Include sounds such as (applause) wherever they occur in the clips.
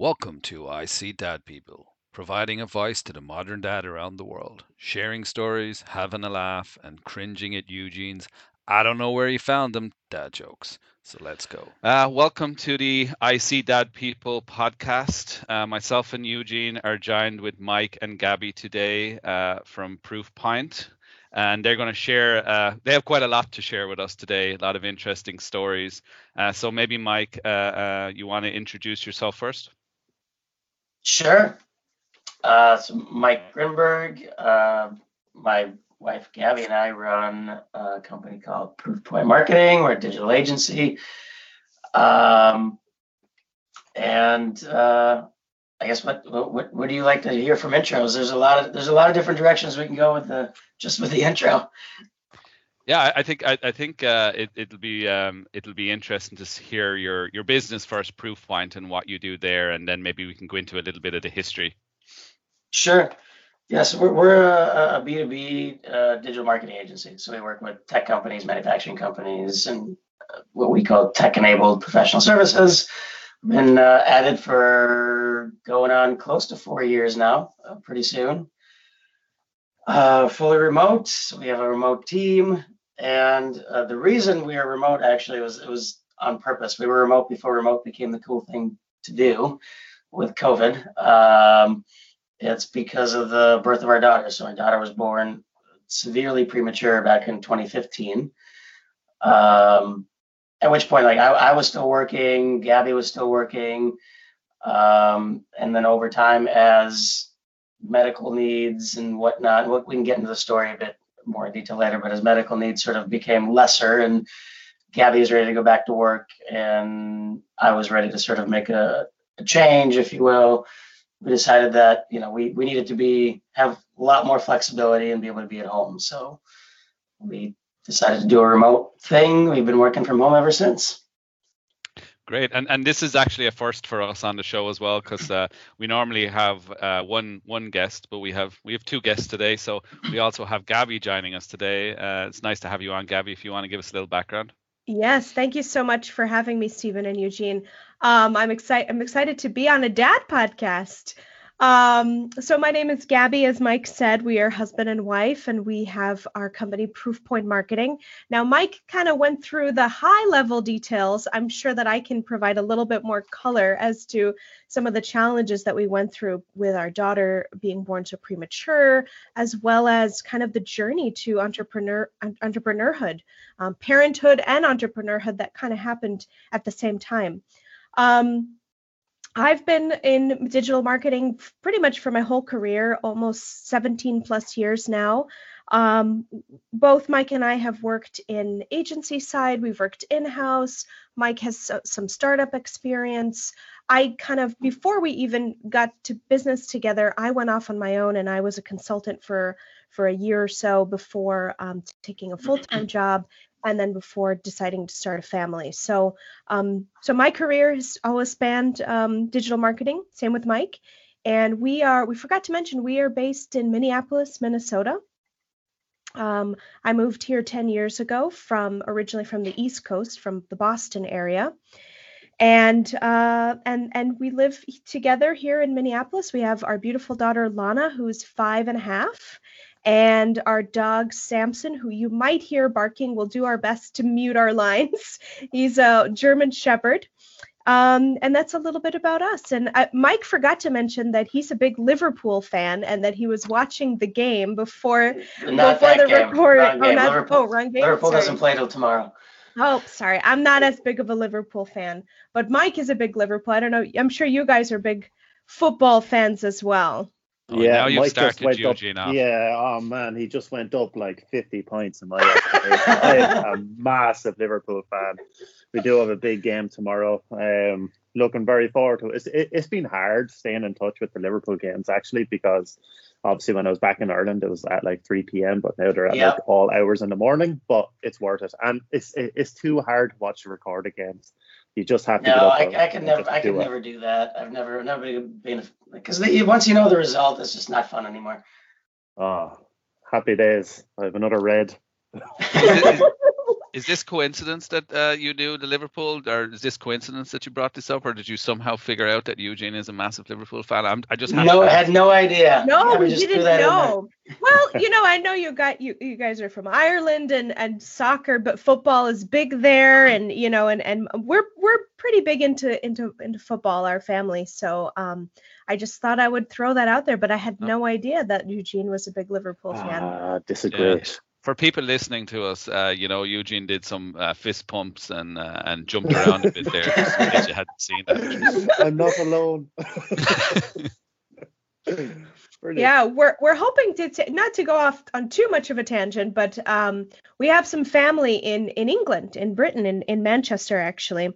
Welcome to I See Dad People, providing a voice to the modern dad around the world, sharing stories, having a laugh, and cringing at Eugene's I don't know where he found them dad jokes. So let's go. Uh, welcome to the I See Dad People podcast. Uh, myself and Eugene are joined with Mike and Gabby today uh, from Proofpoint. And they're going to share, uh, they have quite a lot to share with us today, a lot of interesting stories. Uh, so maybe, Mike, uh, you want to introduce yourself first? Sure. so Mike Grinberg, my wife Gabby and I run a company called Proofpoint Marketing. We're a digital agency. Um, and uh, I guess what, what what do you like to hear from intros? There's a lot of there's a lot of different directions we can go with the just with the (laughs) intro. Yeah, I think I, I think uh, it, it'll be um, it'll be interesting to hear your your business first, Proofpoint, and what you do there, and then maybe we can go into a little bit of the history. Sure. Yes, we're, we're a, a B2B uh, digital marketing agency. So we work with tech companies, manufacturing companies, and uh, what we call tech enabled professional services. Been uh, added for going on close to four years now, uh, pretty soon. Uh, fully remote. So we have a remote team. And uh, the reason we are remote actually was it was on purpose. We were remote before remote became the cool thing to do with COVID. Um, it's because of the birth of our daughter. So my daughter was born severely premature back in 2015. Um, at which point, like I, I, was still working, Gabby was still working, um, and then over time, as medical needs and whatnot, what we can get into the story a bit more in detail later, but his medical needs sort of became lesser, and Gabby was ready to go back to work, and I was ready to sort of make a, a change, if you will we decided that you know we we needed to be have a lot more flexibility and be able to be at home. So we decided to do a remote thing. We've been working from home ever since. Great, and and this is actually a first for us on the show as well because uh, we normally have uh, one one guest, but we have we have two guests today. So we also have Gabby joining us today. Uh, it's nice to have you on, Gabby. If you want to give us a little background. Yes, thank you so much for having me, Stephen and Eugene. Um, I'm excited. I'm excited to be on a dad podcast. Um, so my name is Gabby, as Mike said. We are husband and wife, and we have our company Proofpoint Marketing. Now, Mike kind of went through the high-level details. I'm sure that I can provide a little bit more color as to some of the challenges that we went through with our daughter being born so premature, as well as kind of the journey to entrepreneur entrepreneurhood, um, parenthood, and entrepreneurhood that kind of happened at the same time. Um, I've been in digital marketing pretty much for my whole career, almost 17 plus years now. Um, both Mike and I have worked in agency side, we've worked in house. Mike has some startup experience. I kind of, before we even got to business together, I went off on my own and I was a consultant for for a year or so before um, taking a full-time job and then before deciding to start a family. So, um, so my career has always spanned um, digital marketing. Same with Mike, and we are. We forgot to mention we are based in Minneapolis, Minnesota. Um, I moved here 10 years ago from originally from the East Coast, from the Boston area. And uh, and and we live together here in Minneapolis. We have our beautiful daughter Lana, who's five and a half, and our dog Samson, who you might hear barking. We'll do our best to mute our lines. (laughs) He's a German Shepherd. Um, and that's a little bit about us. And uh, Mike forgot to mention that he's a big Liverpool fan and that he was watching the game before not before the game. recording. Oh, not, Liverpool, oh, wrong game. Liverpool Sorry. doesn't play till tomorrow. Oh, sorry. I'm not as big of a Liverpool fan, but Mike is a big Liverpool. I don't know. I'm sure you guys are big football fans as well. Oh, yeah, now you've Mike started just went up, Yeah, oh man, he just went up like 50 points in my I am a massive Liverpool fan. We do have a big game tomorrow. Um, looking very forward to it. It's, it, has been hard staying in touch with the Liverpool games actually because obviously when I was back in Ireland it was at like 3 p.m. but now they're at like all hours in the morning. But it's worth it, and it's it's too hard to watch the recorded games. You just have to. No, I, I can never. I can never do that. I've never, never been because once you know the result, it's just not fun anymore. Oh, happy days! I have another red. (laughs) (laughs) is this coincidence that uh, you knew the Liverpool, or is this coincidence that you brought this up, or did you somehow figure out that Eugene is a massive Liverpool fan? I'm, I just no, I had no idea. No, Yeah, we didn't threw that in know. (laughs) well, you know, I know you got you you guys are from Ireland and and soccer, but football is big there, and you know, and and we're we're pretty big into into into football, our family. So um, I just thought I would throw that out there, but I had Oh. no idea that Eugene was a big Liverpool fan. Ah, disagree. Yeah. For people listening to us, uh, you know, Eugene did some uh, fist pumps and uh, and jumped around a bit there, just in case you hadn't seen that. (laughs) I'm not alone. (laughs) Yeah, we're we're hoping to t- not to go off on too much of a tangent, but um, we have some family in in England, in Britain, in in Manchester actually,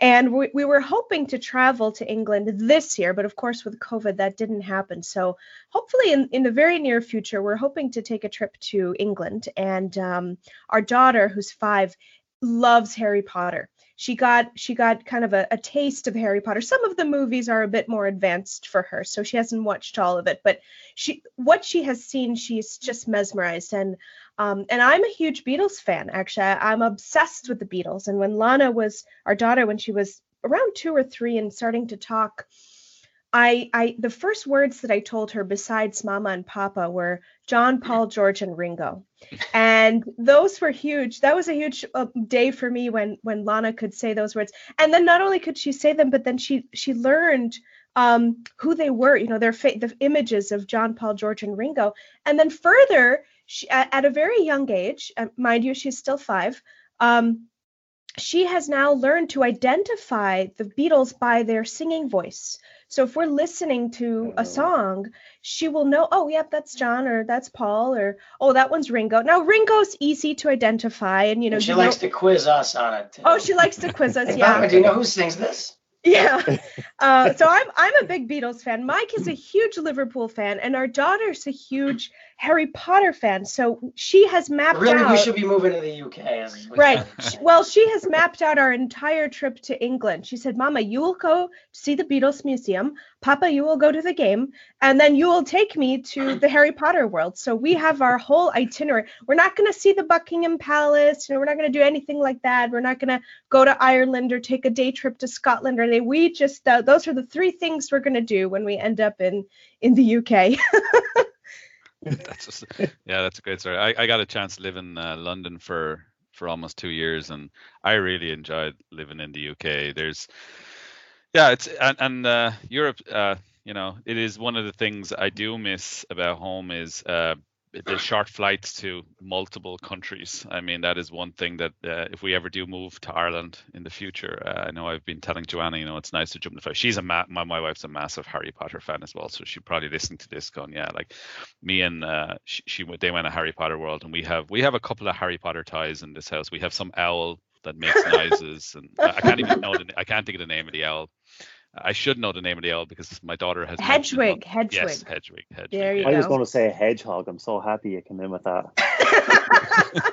and we we were hoping to travel to England this year, but of course with COVID that didn't happen. So hopefully in in the very near future, we're hoping to take a trip to England, and um, our daughter, who's five, loves Harry Potter she got she got kind of a, a taste of Harry Potter. Some of the movies are a bit more advanced for her, so she hasn't watched all of it. But she what she has seen, she's just mesmerized. And um, and I'm a huge Beatles fan. Actually, I, I'm obsessed with the Beatles. And when Lana was our daughter, when she was around two or three and starting to talk, I I the first words that I told her besides Mama and Papa were John, Paul, George, and Ringo. And those were huge. That was a huge uh, day for me when when lana could say those words. And then not only could she say them but then she she learned um who they were you know their fa- the images of john paul george and ringo. And then further she at, at a very young age uh, mind you she's still five um she has now learned to identify the Beatles by their singing voice. So if we're listening to Oh. a song, she will know, oh, yep, that's John or that's Paul or oh, that one's Ringo. Now Ringo's easy to identify, and you know, And she you likes know- to quiz us on it too. oh, she likes to quiz us, Hey, yeah. Papa, do you know who sings this? Yeah. (laughs) Uh, so I'm I'm a big Beatles fan. Mike is a huge Liverpool fan, and our daughter's a huge Harry Potter fan. So she has mapped Really, out. we should be moving to the UK. Right. Well, she has mapped out our entire trip to England. She said, Mama, you will go see the Beatles Museum. Papa, you will go to the game. And then you will take me to the Harry Potter world. So we have our whole itinerary. We're not going to see the Buckingham Palace. You know, we're not going to do anything like that. We're not going to go to Ireland or take a day trip to Scotland or anything. We just, uh, those are the three things we're going to do when we end up in, in the UK. (laughs) (laughs) That's just, yeah, that's a great story. I, I got a chance to live in uh, London for for almost two years, and I really enjoyed living in the UK. There's, yeah, it's and, and uh, Europe. Uh, you know, it is one of the things I do miss about home is uh, the short flights to multiple countries. I mean, that is one thing that uh, if we ever do move to Ireland in the future, uh, I know I've been telling Joanna, you know, it's nice to jump in the flight. She's a ma- my my wife's a massive Harry Potter fan as well, so she probably listening to this going, yeah, like me and uh, she, she went- they went to Harry Potter World, and we have we have a couple of Harry Potter ties in this house. We have some owl that makes (laughs) noises, and I I can't even know the I can't think of the name of the owl. I should know the name of the owl because my daughter has mentioned it Hedwig, Hedwig. Yes, Hedwig. Hedwig. There you yeah. I was go. going to say a hedgehog. I'm so happy you came in with that. (laughs)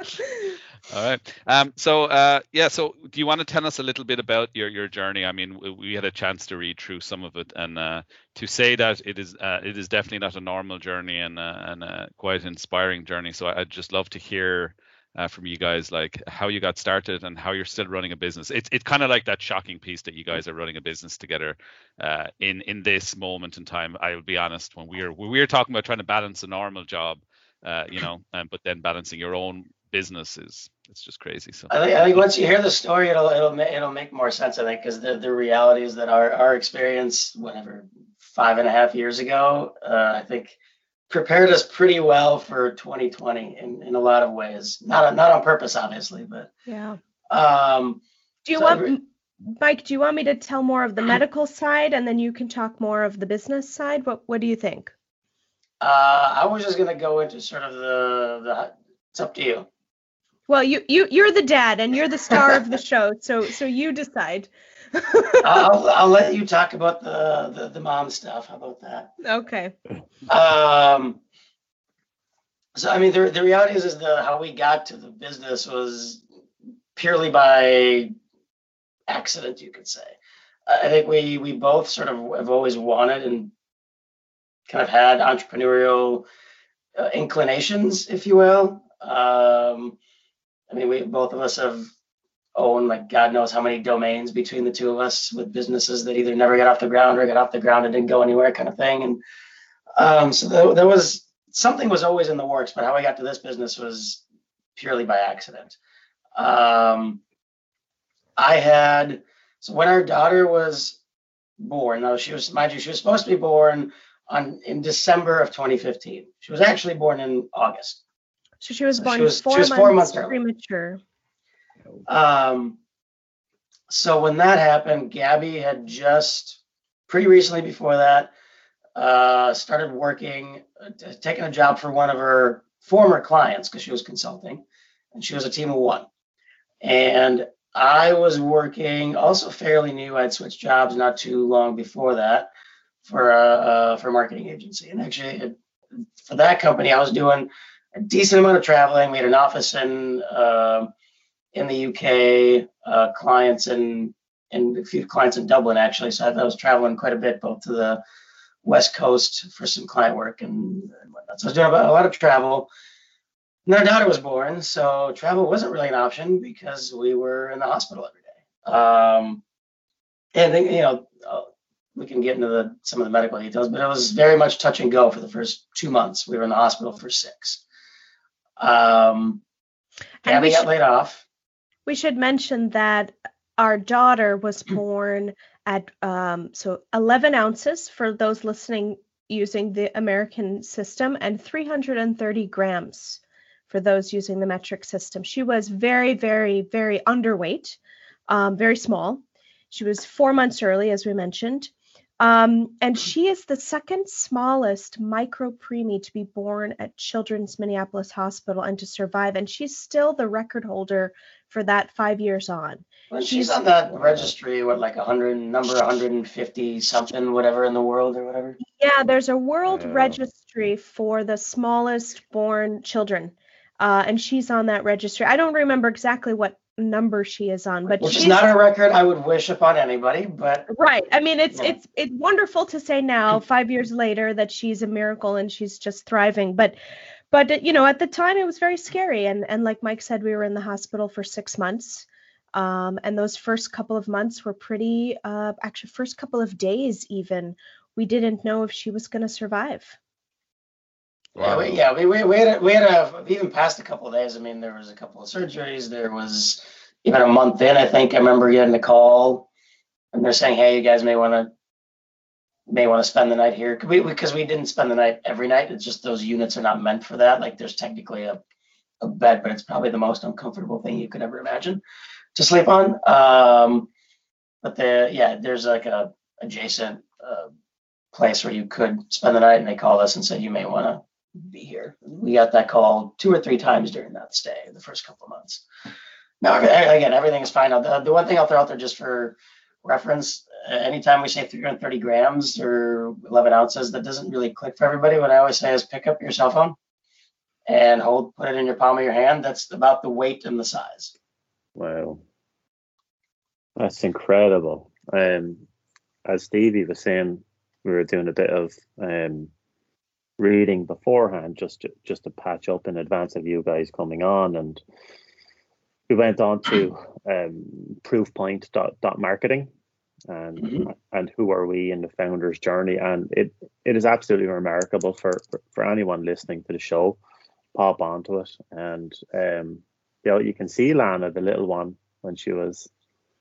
(laughs) All right. Um, so uh, yeah. So do you want to tell us a little bit about your your journey? I mean, we, we had a chance to read through some of it, and uh, to say that it is uh, it is definitely not a normal journey and uh, and uh, quite an inspiring journey. So I- I'd just love to hear. Uh, from you guys, like how you got started and how you're still running a business. It's it's kind of like that shocking piece that you guys are running a business together uh, in in this moment in time. I will be honest, when we were when we were talking about trying to balance a normal job, uh, you know, um, but then balancing your own business is it's just crazy. So I think, I think once you hear the story, it'll it'll it'll make more sense. I think because the the reality is that our our experience, whatever five and a half years ago, uh, I think prepared us pretty well for 2020 in, in a lot of ways. Not not on purpose, obviously, but yeah. um, Do you So want, every- Mike? Do you want me to tell more of the medical side, and then you can talk more of the business side? What What do you think? uh, I was just gonna go into sort of the the. It's up to you. Well, you you you're the dad, and you're the star of the (laughs) show, so so you decide. I'll I'll let you talk about the the, the mom stuff. How about that? okay. Um, so I mean, the the reality is, is the how we got to the business was purely by accident, you could say. I think we we both sort of have always wanted and kind of had entrepreneurial uh, inclinations, if you will. Um, I mean, we both of us have owned like God knows how many domains between the two of us with businesses that either never got off the ground or got off the ground and didn't go anywhere, kind of thing. And um, so there, there was something was always in the works, but how I got to this business was purely by accident. Um, I had so when our daughter was born, now she was mind you, she was supposed to be born on in December of 2015. She was actually born in August. So she was born she was- four, she was months four months premature. Um, so when that happened, Gabby had just pretty recently before that uh, started working, uh, t- taking a job for one of her former clients because she was consulting, and she was a team of one. And I was working also fairly new. I'd switched jobs not too long before that for a uh, for a marketing agency, and actually it, for that company, I was doing a decent amount of traveling. We had an office in. um in the UK, uh, clients in and a few clients in Dublin actually. So I was traveling quite a bit, both to the West Coast for some client work and, and whatnot. So I was doing a lot of travel. And our daughter was born, so travel wasn't really an option because we were in the hospital every day. Um, and then, you know, uh, we can get into the, some of the medical details, but it was very much touch and go for the first two months. We were in the hospital for six. Um, And we got should- laid off. We should mention that our daughter was born at um, so 11 ounces for those listening using the American system and 330 grams for those using the metric system. She was very, very, very underweight, um, very small. She was four months early, as we mentioned. Um, and she is the second smallest micro preemie to be born at Children's Minneapolis Hospital and to survive. And she's still the record holder for that five years on. Well, she's She's- on that registry, what, like a hundred, number 150 something, whatever in the world or whatever. Yeah, there's a world Yeah. registry for the smallest born children. Uh, and she's on that registry. I don't remember exactly what number she is on, but Which she's is not a record I would wish upon anybody, but right. I mean, it's Yeah. it's it's wonderful to say now, five years later, that she's a miracle and she's just thriving. But but uh, you know, at the time, it was very scary. And and like Mike said, we were in the hospital for six months. Um, and those first couple of months were pretty, uh, actually, first couple of days even, we didn't know if she was going to survive. yeah, we, yeah, we, we, we had, a, we had a, even past a couple of days. I mean, there was a couple of surgeries. There was even a month in, I think I remember getting a call and they're saying, hey, you guys may want to, may want to spend the night here. 'Cause we, because we didn't spend the night every night. It's just those units are not meant for that. Like there's technically a, a bed, but it's probably the most uncomfortable thing you could ever imagine to sleep on. Um, but the, yeah, there's like a adjacent uh, place where you could spend the night and they called us and said, you may want to be here. We got that call two or three times during that stay, the first couple of months. Now, again, everything is fine. The, the one thing I'll throw out there just for reference, anytime we say 330 grams or 11 ounces, that doesn't really click for everybody. What I always say is pick up your cell phone and hold, put it in your palm of your hand. That's about the weight and the size. Wow. That's incredible. Um, as Stevie was saying, we were doing a bit of um, reading beforehand just to, just to patch up in advance of you guys coming on, and we went on to um, Proofpoint dot, dot marketing and Mhm. and who are we in the founder's journey, and it it is absolutely remarkable for for, for anyone listening to the show. Pop onto it, and um, you know you can see Lana, the little one, when she was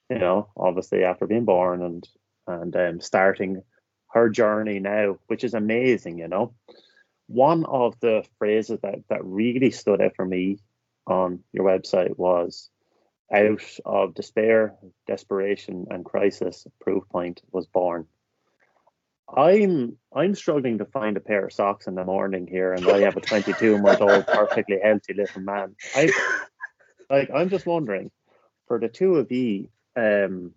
you know, obviously after being born and and um, starting her journey now, which is amazing, you know. One of the phrases that that really stood out for me on your website was out of despair, desperation, and crisis, Proofpoint was born. I'm I'm struggling to find a pair of socks in the morning here, and I have a 22 month old (laughs) perfectly healthy little man. I like I'm just wondering for the two of you, um,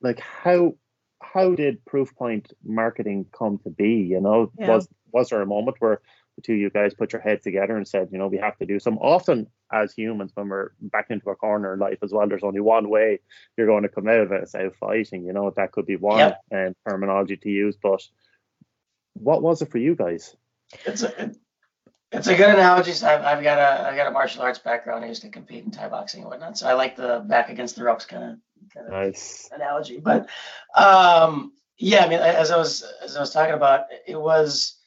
like how how did Proofpoint marketing come to be? You know, Yeah. was was there a moment where the two of you guys put your heads together and said, you know, we have to do some? Often, as humans, when we're back into a corner in life as well, there's only one way you're going to come out of it. It's out fighting. You know, that could be one Yep. um, terminology to use. But what was it for you guys? It's a, It's a good analogy. So I've, I've got a I've got a martial arts background. I used to compete in Thai boxing and whatnot. So I like the back against the ropes kind of kind of Nice. analogy. But um, yeah, I mean, as I was as I was talking about, it was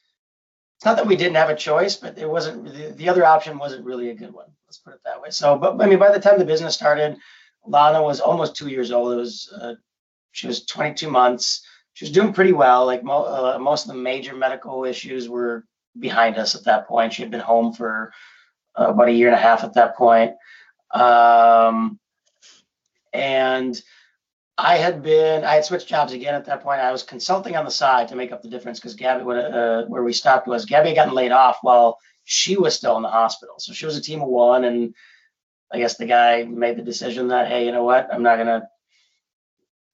it's not that we didn't have a choice, but it wasn't the, the other option wasn't really a good one. Let's put it that way. So, but I mean, by the time the business started, Lana was almost two years old. It was uh, she was 22 months. She was doing pretty well. Like mo- uh, most of the major medical issues were behind us at that point. She had been home for uh, about a year and a half at that point. Um, and I had been, I had switched jobs again at that point. I was consulting on the side to make up the difference because Gabby, uh, where we stopped was Gabby had gotten laid off while she was still in the hospital. So she was a team of one. And I guess the guy made the decision that, hey, you know what? I'm not going to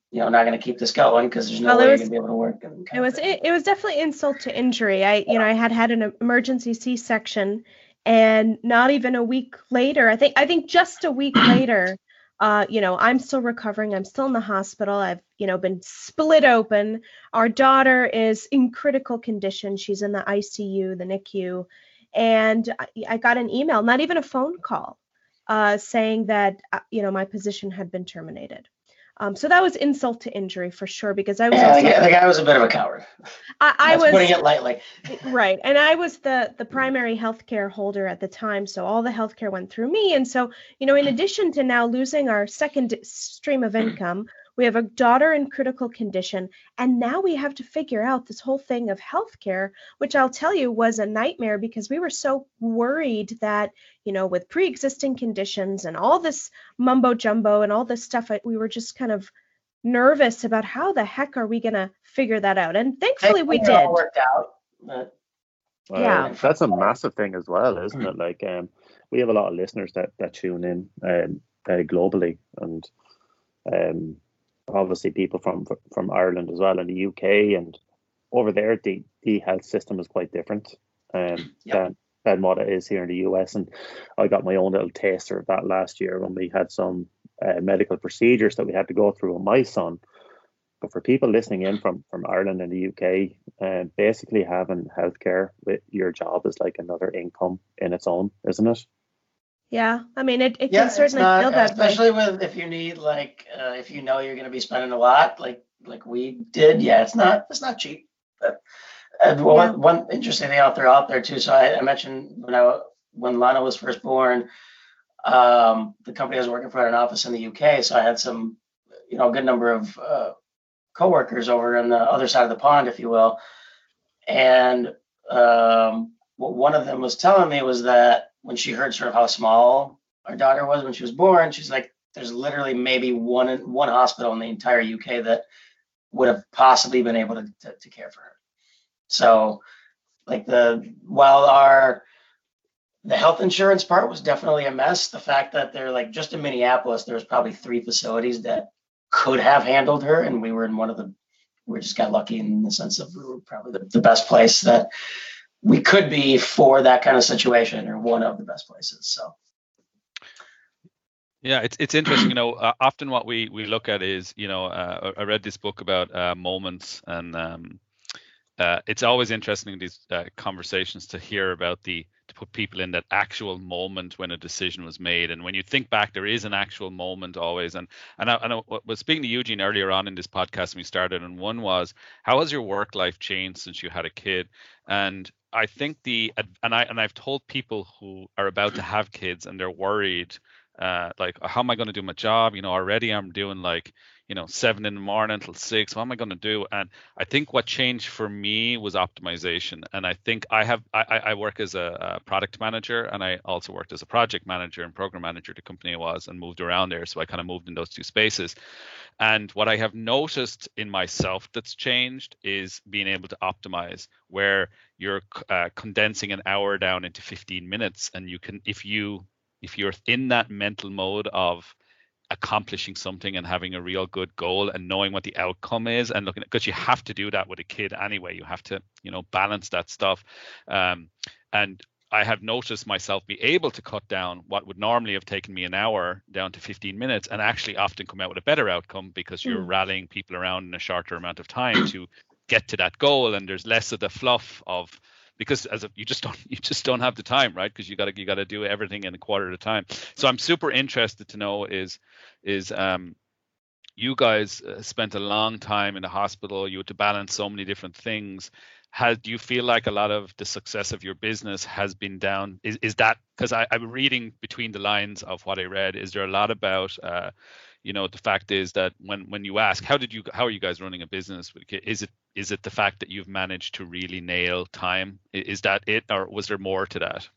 you know, not going to keep this going because there's no Well, way was- you're going to be able to work. It was it, it was definitely insult to injury. I you know I had had an emergency C-section, and not even a week later, I think I think just a week (clears throat) later, uh, you know I'm still recovering. I'm still in the hospital. I've you know been split open. Our daughter is in critical condition. She's in the ICU, the NICU, and I, I got an email, not even a phone call, uh, saying that uh, you know my position had been terminated. Um, so that was insult to injury for sure because I was yeah, also the, guy, was a bit of a coward. (laughs) I, I was putting it lightly. (laughs) right and i was the the primary healthcare holder at the time so all the healthcare went through me and so you know in (clears throat) addition to now losing our second stream of (clears throat) income we have a daughter in critical condition and now we have to figure out this whole thing of healthcare which i'll tell you was a nightmare because we were so worried that you know with pre-existing conditions and all this mumbo jumbo and all this stuff we were just kind of nervous about how the heck are we going to figure that out and thankfully we It did all worked out. But Uh, Yeah. that's a massive thing as well, isn't it? Like, um, we have a lot of listeners that that tune in um, uh, globally, and um, obviously people from from Ireland as well, and the UK, and over there, the the health system is quite different um, (clears throat) Yep. than than what it is here in the US. And I got my own little taster of that last year when we had some uh, medical procedures that we had to go through with my son. But for people listening in from from Ireland and the UK, uh, basically having healthcare with your job is like another income in its own, isn't it? Yeah, I mean, it, it yeah, can certainly not, feel that way. especially with if you need like uh, if you know you're going to be spending a lot, like like we did. Yeah, it's not it's not cheap. But and one, Yeah. one interesting thing out there out there too. So I, I mentioned when I when Lana was first born, um, the company I was working for had an office in the UK. So I had some, you know, a good number of uh, coworkers over on the other side of the pond, if you will. And um, what one of them was telling me was that when she heard sort of how small our daughter was when she was born, she's like, "There's literally maybe one one hospital in the entire UK that would have possibly been able to, to, to care for her." So, like the while our the health insurance part was definitely a mess. The fact that they're like just in Minneapolis, there was probably three facilities that could have handled her, and we were in one of the. We just got lucky in the sense of we were probably the, the best place that we could be for that kind of situation, or one of the best places. So Yeah, it's it's interesting. You know, uh, often what we we look at is, you know, uh, I read this book about uh, moments, and um, uh, it's always interesting in these uh, conversations to hear about the to put people in that actual moment when a decision was made. And when you think back, there is an actual moment always. And and I, and I was speaking to Eugene earlier on in this podcast when we started, and one was, how has your work life changed since you had a kid? And I think the and I and I've told people who are about to have kids and they're worried uh, like how am I going to do my job? You know, already I'm doing like you know seven in the morning until six. What am I going to do? And I think what changed for me was optimization. And I think I have I, I I work as a, a product manager and I also worked as a project manager and program manager. The company I was and moved around there, so I kind of moved in those two spaces. And what I have noticed in myself that's changed is being able to optimize where you're uh, condensing an hour down into 15 minutes and you can if you if you're in that mental mode of accomplishing something and having a real good goal and knowing what the outcome is and looking at because you have to do that with a kid anyway you have to you know balance that stuff um, and I have noticed myself be able to cut down what would normally have taken me an hour down to 15 minutes and actually often come out with a better outcome because you're Mm. rallying people around in a shorter amount of time to get to that goal and there's less of the fluff of because as a, you just don't (laughs) you just don't have the time, right? Because you got to you got to do everything in a quarter at a time. So I'm super interested to know is is um you guys uh, spent a long time in the hospital. You had to balance so many different things. Has do you feel like a lot of the success of your business has been down? Is is that because I'm reading between the lines of what I read? Is there a lot about uh, you know the fact is that when when you ask how did you how are you guys running a business? Is it is it the fact that you've managed to really nail time? Is that it or was there more to that?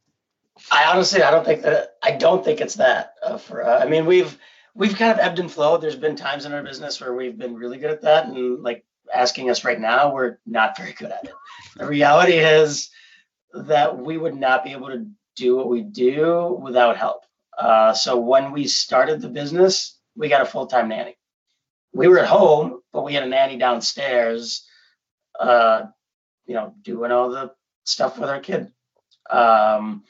I honestly i don't think that i don't think it's that uh, for uh, i mean we've we've kind of ebbed and flowed. There's been times in our business where we've been really good at that and like asking us right now we're not very good at it. The reality is that we would not be able to do what we do without help. Uh, so when we started the business we got a full time nanny. We were at home, but we had a nanny downstairs, uh, you know, doing all the stuff with our kid. Um,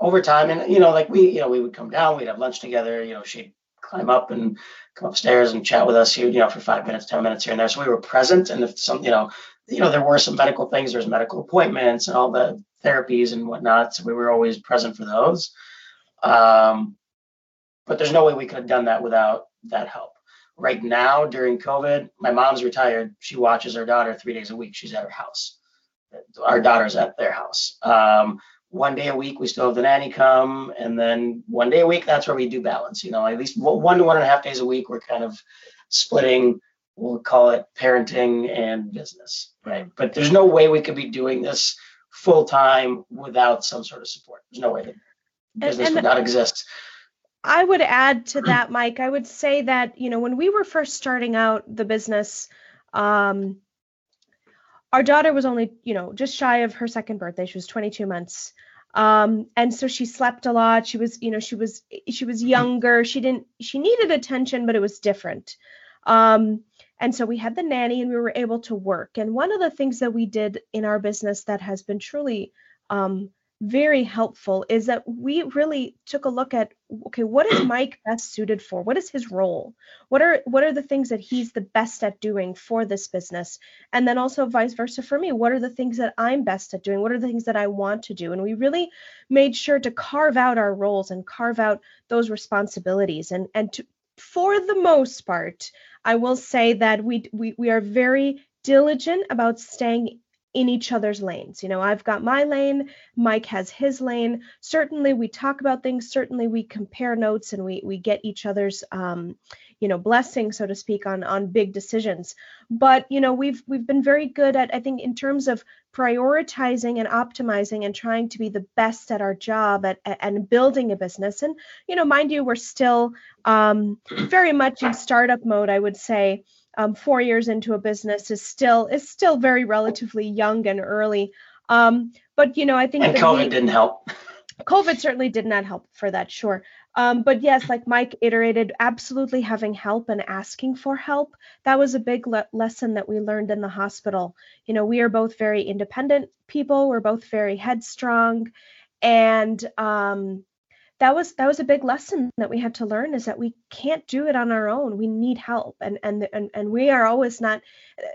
over time, and you know, like we, you know, we would come down, we'd have lunch together. You know, she'd climb up and come upstairs and chat with us here, you know, for five minutes, ten minutes here and there. So we were present, and if some, you know, you know, there were some medical things. There's medical appointments and all the therapies and whatnot. So we were always present for those. Um, but there's no way we could have done that without that help. Right now, during COVID, my mom's retired. She watches her daughter three days a week. She's at her house. Our daughter's at their house. Um, one day a week, we still have the nanny come, and then one day a week, that's where we do balance. You know, at least one to one and a half days a week, we're kind of splitting. We'll call it parenting and business, right? But there's no way we could be doing this full time without some sort of support. There's no way that business and, and would not exist. I would add to (clears throat) that, Mike. I would say that, you know, when we were first starting out the business, um, our daughter was only, you know, just shy of her second birthday. She was 22 months. Um, and so she slept a lot. She was, you know, she was, she was younger. She didn't, she needed attention, but it was different. Um, and so we had the nanny and we were able to work. And one of the things that we did in our business that has been truly, um, very helpful is that we really took a look at okay what is (clears throat) mike best suited for? What is his role? What are what are the things that he's the best at doing for this business? And then also vice versa for me what are the things that i'm best at doing? What are the things that i want to do? And we really made sure to carve out our roles and carve out those responsibilities. And and to for the most part i will say that we we, we are very diligent about staying in each other's lanes. You know, I've got my lane, Mike has his lane. Certainly we talk about things, certainly we compare notes and we we get each other's um, you know, blessing so to speak on on big decisions. But, you know, we've we've been very good at I think in terms of prioritizing and optimizing and trying to be the best at our job at, at and building a business. And, you know, mind you, we're still um, very much in startup mode, I would say um, four years into a business is still is still very relatively young and early. Um, but you know, I think and COVID we, didn't help. COVID certainly did not help for that, sure. Um, but yes, like Mike iterated, absolutely having help and asking for help. That was a big le- lesson that we learned in the hospital. You know, we are both very independent people. We're both very headstrong, and um, that was that was a big lesson that we had to learn is that we can't do it on our own. We need help. And and and, and we are always not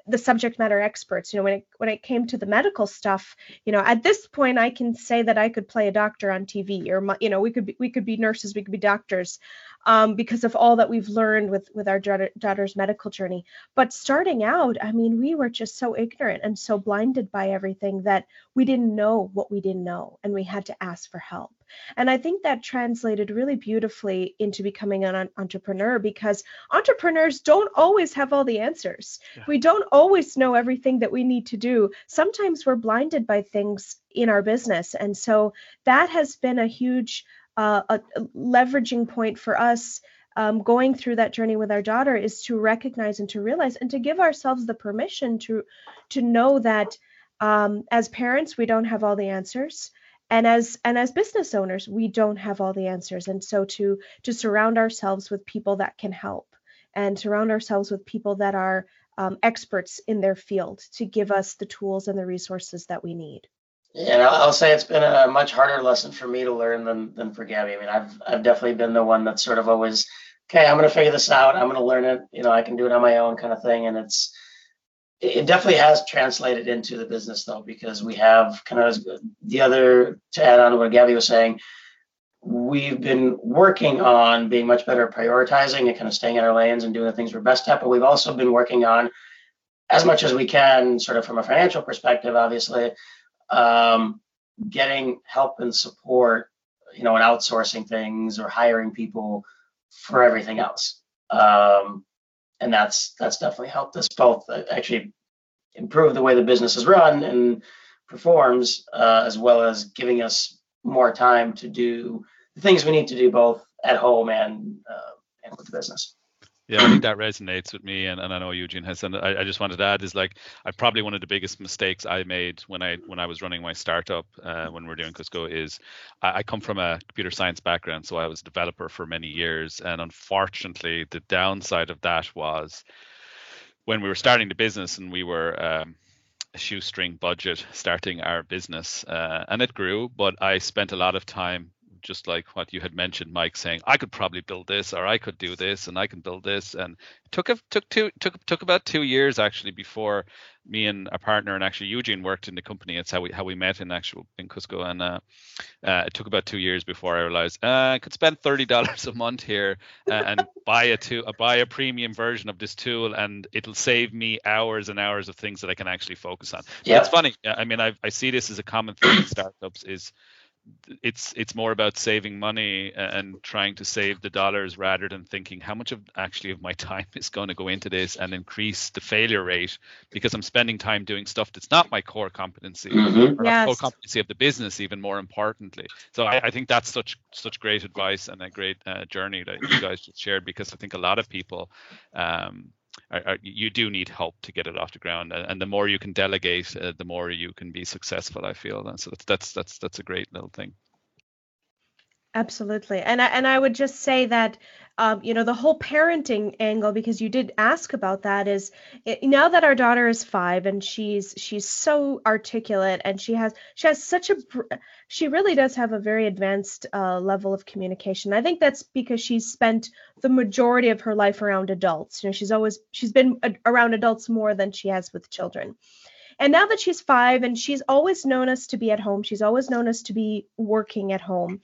the subject matter experts. You know when it when it came to the medical stuff you know at this point i can say that i could play a doctor on tv or you know we could be we could be nurses we could be doctors um, because of all that we've learned with with our daughter, daughter's medical journey but starting out i mean we were just so ignorant and so blinded by everything that we didn't know what we didn't know and we had to ask for help and I think that translated really beautifully into becoming an entrepreneur because entrepreneurs don't always have all the answers. Yeah. We don't always know everything that we need to do. Sometimes we're blinded by things in our business. And so that has been a huge uh, a leveraging point for us um, going through that journey with our daughter is to recognize and to realize and to give ourselves the permission to to know that um, as parents we don't have all the answers. And as and as business owners we don't have all the answers. And so to to surround ourselves with people that can help and surround ourselves with people that are um, experts in their field to give us the tools and the resources that we need and I'll say it's been a much harder lesson for me to learn than than for Gabby. I mean, I've I've definitely been the one that's sort of always, okay, I'm gonna figure this out. I'm gonna learn it. You know, I can do it on my own, kind of thing. And it's it definitely has translated into the business though, because we have kind of the other to add on to what Gabby was saying. We've been working on being much better at prioritizing and kind of staying in our lanes and doing the things we're best at. But we've also been working on as much as we can, sort of from a financial perspective, obviously, um, getting help and support, you know, and outsourcing things or hiring people for everything else. Um, and that's that's definitely helped us both uh, actually improve the way the business is run and performs, uh, as well as giving us more time to do the things we need to do both at home and uh, and with the business. Yeah, I think that resonates with me, and, and I know Eugene has. And I, I just wanted to add is like I probably one of the biggest mistakes I made when I when I was running my startup uh, when we are doing Cusco is I, I, come from a computer science background, so I was a developer for many years, and unfortunately, the downside of that was when we were starting the business and we were um, a shoestring budget starting our business, uh, and it grew, but I spent a lot of time just like what you had mentioned, Mike, saying I could probably build this or I could do this and I can build this. And it took a, took two took took about two years actually before me and a partner and actually Eugene worked in the company. It's how we how we met in actual in Cusco, and uh, uh, it took about two years before I realized uh, I could spend thirty (laughs) dollars a month here uh, and buy a to buy a premium version of this tool, and it'll save me hours and hours of things that I can actually focus on. Yeah, it's funny. I mean, I I see this as a common thing in startups is it's it's more about saving money and trying to save the dollars rather than thinking how much of actually of my (laughs) time is going to go into this and increase the failure rate because I'm spending time doing stuff that's not my core competency mm-hmm. or yes. core competency of the business even more importantly. So I, I, think that's such such great advice and a great uh, journey that you guys just shared because I think a lot of people um, are, you do need help to get it off the ground, and, and the more you can delegate, uh, the more you can be successful. I feel, and so that's that's that's that's a great little thing. Absolutely, and I, and I would just say that um, you know the whole parenting angle because you did ask about that is it, now that our daughter is five and she's she's so articulate and she has she has such a she really does have a very advanced uh, level of communication. I think that's because she's spent the majority of her life around adults. You know she's always she's been around adults more than she has with children. And now that she's five and she's always known us to be at home she's always known us to be working at home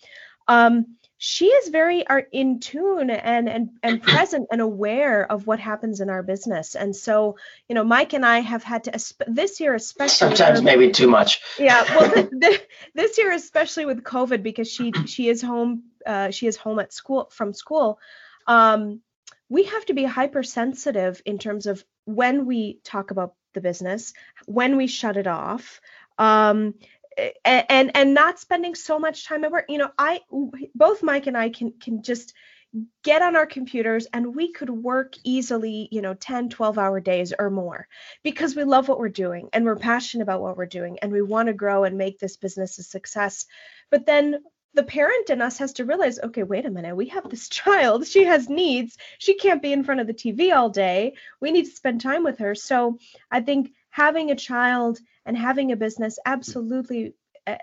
um, she is very are in tune and and and (clears throat) present and aware of what happens in our business. And so you know mike and i have had to this year especially sometimes maybe too much. Yeah well (laughs) this year especially with covid because she she is home uh, she is home at school from school. Um, we have to be hypersensitive in terms of when we talk about the business when we shut it off. Um, and and not spending so much time at work. You know i both mike and i can can just get on our computers and we could work easily you know 10 12 hour days or more because we love what we're doing and we're passionate about what we're doing and we want to grow and make this business a success. But then the parent in us has to realize okay wait a minute we have this (laughs) child. She has needs. She can't be in front of the tv all day. We need to spend time with her. So i think having a child and having a business absolutely uh,